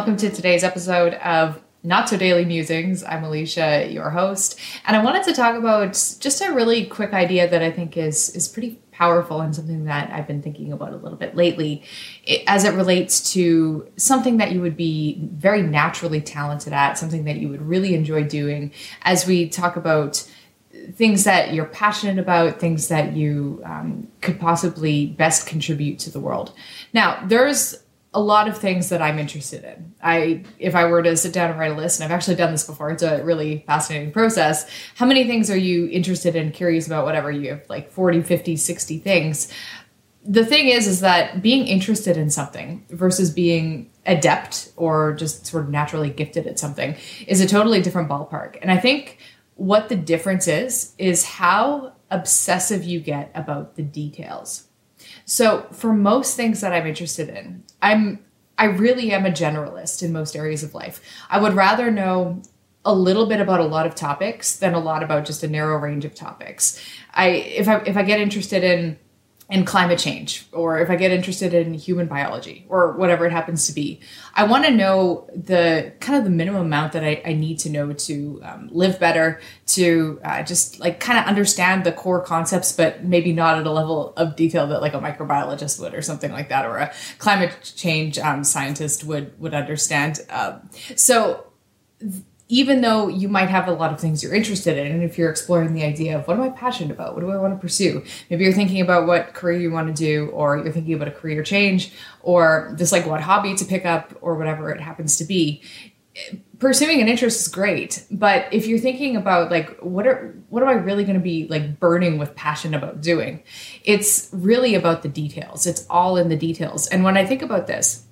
welcome to today's episode of Not So Daily Musings. I'm Alicia, your host, and I wanted to talk about just a really quick idea that I think is is pretty powerful and something that I've been thinking about a little bit lately as it relates to something that you would be very naturally talented at, something that you would really enjoy doing as we talk about things that you're passionate about, things that you um, could possibly best contribute to the world. Now, there's a lot of things that I'm interested in. I if I were to sit down and write a list, and I've actually done this before, it's a really fascinating process. How many things are you interested in, curious about, whatever you have like 40, 50, 60 things. The thing is is that being interested in something versus being adept or just sort of naturally gifted at something is a totally different ballpark. And I think what the difference is is how obsessive you get about the details. So for most things that I'm interested in, I'm I really am a generalist in most areas of life. I would rather know a little bit about a lot of topics than a lot about just a narrow range of topics. I if I if I get interested in in climate change or if I get interested in human biology or whatever it happens to be. I want to know the kind of the minimum amount that I, I need to know to um, live better, to uh, just like kind of understand the core concepts, but maybe not at a level of detail that like a microbiologist would or something like that, or a climate change um, scientist would would understand. Um, so. Even though you might have a lot of things you're interested in, and if you're exploring the idea of what am I passionate about, what do I want to pursue, maybe you're thinking about what career you want to do, or you're thinking about a career change, or just like what hobby to pick up, or whatever it happens to be. Pursuing an interest is great, but if you're thinking about like what are what am I really going to be like burning with passion about doing, it's really about the details. It's all in the details. And when I think about this,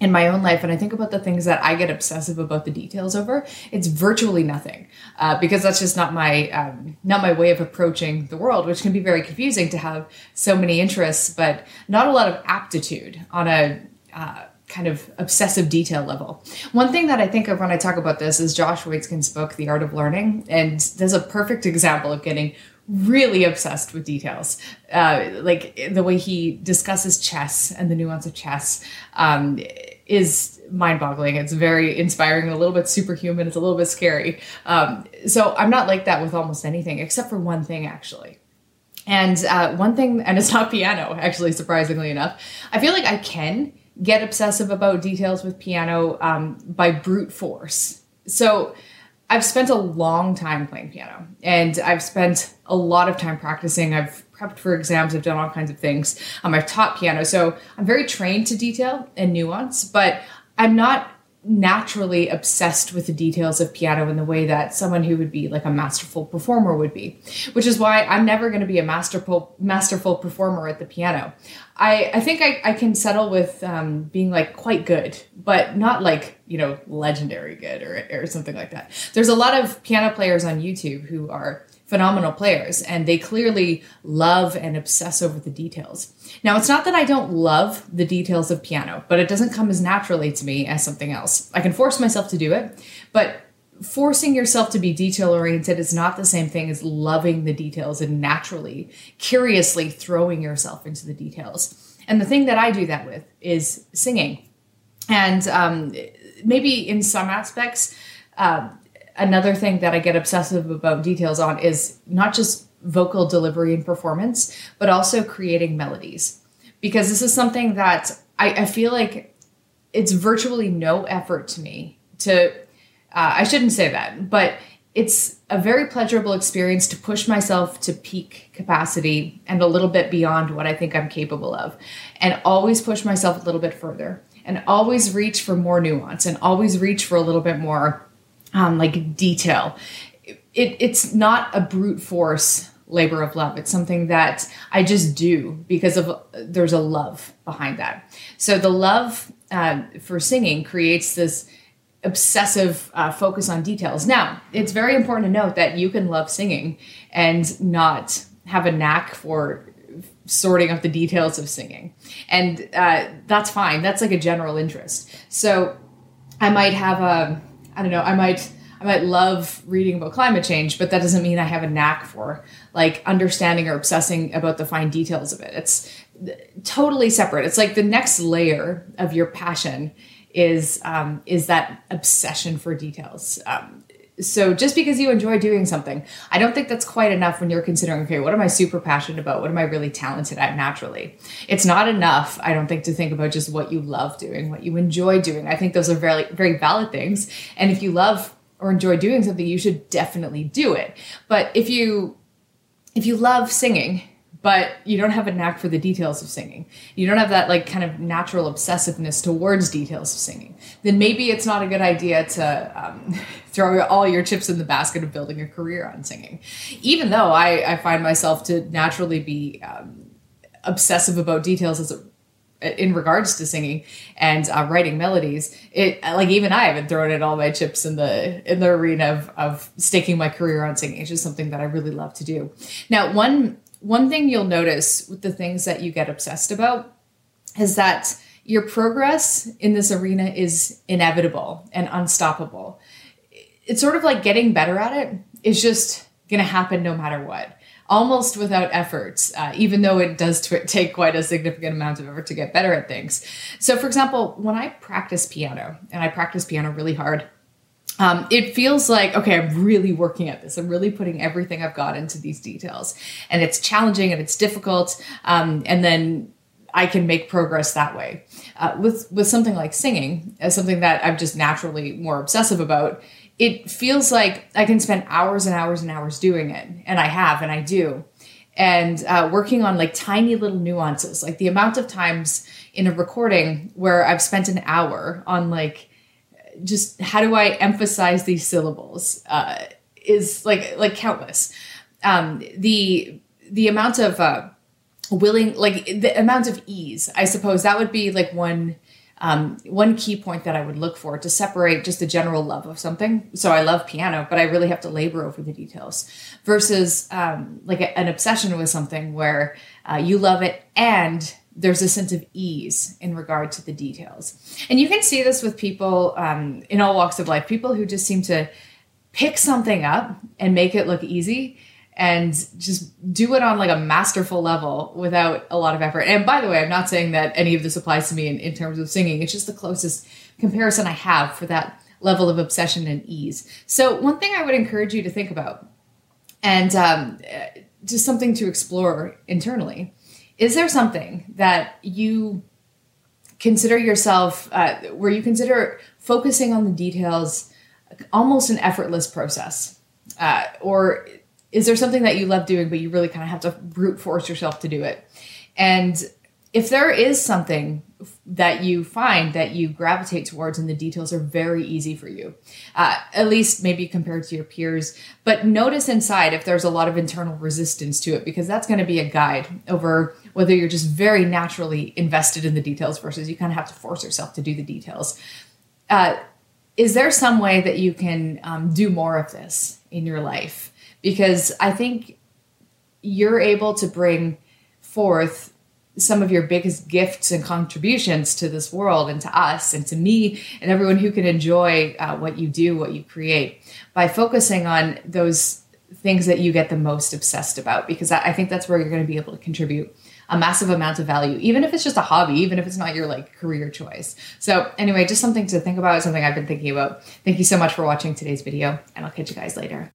in my own life and i think about the things that i get obsessive about the details over it's virtually nothing uh, because that's just not my um, not my way of approaching the world which can be very confusing to have so many interests but not a lot of aptitude on a uh, kind of obsessive detail level. One thing that I think of when I talk about this is Josh Waitzkin's book, The Art of Learning, and there's a perfect example of getting really obsessed with details. Uh, like the way he discusses chess and the nuance of chess. Um, is mind-boggling. It's very inspiring a little bit superhuman. It's a little bit scary. Um, so I'm not like that with almost anything, except for one thing actually. And uh, one thing, and it's not piano, actually, surprisingly enough. I feel like I can get obsessive about details with piano um, by brute force. So I've spent a long time playing piano, and I've spent a lot of time practicing. I've prepped for exams, I've done all kinds of things. Um, I've taught piano, so I'm very trained to detail and nuance, but I'm not naturally obsessed with the details of piano in the way that someone who would be like a masterful performer would be which is why i'm never going to be a masterful masterful performer at the piano. I i think i, I can settle with um, being like quite good but not like you know legendary good or, or something like that. There's a lot of piano players on youtube who are phenomenal players and they clearly love and obsess over the details. Now, it's not that I don't love the details of piano, but it doesn't come as naturally to me as something else. I can force myself to do it, but forcing yourself to be detail oriented is not the same thing as loving the details and naturally, curiously throwing yourself into the details. And the thing that I do that with is singing. And um, maybe in some aspects, uh, another thing that I get obsessive about details on is not just vocal delivery and performance, but also creating melodies. Because this is something that I, I feel like it's virtually no effort to me to, uh, I shouldn't say that, but it's a very pleasurable experience to push myself to peak capacity and a little bit beyond what I think I'm capable of, and always push myself a little bit further, and always reach for more nuance, and always reach for a little bit more um, like detail. It, it's not a brute force labor of love. It's something that I just do because of there's a love behind that. So the love uh, for singing creates this obsessive uh, focus on details. Now, it's very important to note that you can love singing and not have a knack for sorting out the details of singing, and uh, that's fine. That's like a general interest. So I might have a I don't know, I might I might love reading about climate change, but that doesn't mean I have a knack for like understanding or obsessing about the fine details of it. It's totally separate. It's like the next layer of your passion is um, is that obsession for details. Um, so just because you enjoy doing something, I don't think that's quite enough when you're considering, okay, what am I super passionate about? What am I really talented at naturally? It's not enough, I don't think, to think about just what you love doing, what you enjoy doing. I think those are very, very valid things. And if you love or enjoy doing something, you should definitely do it. But if you if you love singing but you don't have a knack for the details of singing. You don't have that like kind of natural obsessiveness towards details of singing. Then maybe it's not a good idea to um, throw all your chips in the basket of building a career on singing. Even though I, I find myself to naturally be um, obsessive about details as a in regards to singing and uh, writing melodies it like even i haven't thrown in all my chips in the in the arena of, of staking my career on singing it's just something that i really love to do now one one thing you'll notice with the things that you get obsessed about is that your progress in this arena is inevitable and unstoppable. It's sort of like getting better at it is just going to happen no matter what, almost without efforts, uh, even though it does t- take quite a significant amount of effort to get better at things. So, for example, when I practice piano, and I practice piano really hard, um, it feels like okay i'm really working at this. I'm really putting everything i've got into these details. And it's challenging and it's difficult um, and then i can make progress that way. Uh, with with something like singing as something that i'm just naturally more obsessive about it feels like i can spend hours and hours and hours doing it and i have and i do and uh, working on like tiny little nuances like the amount of times in a recording where i've spent an hour on like just how do I emphasize these syllables uh, is like like countless. Um, the the amount of uh, willing like the amount of ease, I suppose that would be like one um, one key point that I would look for to separate just the general love of something. So I love piano, but I really have to labor over the details versus um, like a, an obsession with something where uh, you love it and there's a sense of ease in regard to the details. And you can see this with people um, in all walks of life, people who just seem to pick something up and make it look easy and just do it on like a masterful level without a lot of effort. And by the way, I'm not saying that any of this applies to me in, in terms of singing. It's just the closest comparison I have for that level of obsession and ease. So, one thing I would encourage you to think about, and um, just something to explore internally, is there something that you consider yourself uh, where you consider focusing on the details almost an effortless process uh, or is there something that you love doing but you really kind of have to brute force yourself to do it and if there is something that you find that you gravitate towards and the details are very easy for you, uh, at least maybe compared to your peers. But notice inside if there's a lot of internal resistance to it, because that's going to be a guide over whether you're just very naturally invested in the details versus you kind of have to force yourself to do the details. Uh, is there some way that you can um, do more of this in your life? Because I think you're able to bring forth some of your biggest gifts and contributions to this world and to us and to me and everyone who can enjoy uh, what you do, what you create, by focusing on those things that you get the most obsessed about. Because I, think that's where you're going to be able to contribute a massive amount of value, even if it's just a hobby, even if it's not your like career choice. So, anyway, just something to think about, something I've been thinking about. Thank you so much for watching today's video, and I'll catch you guys later.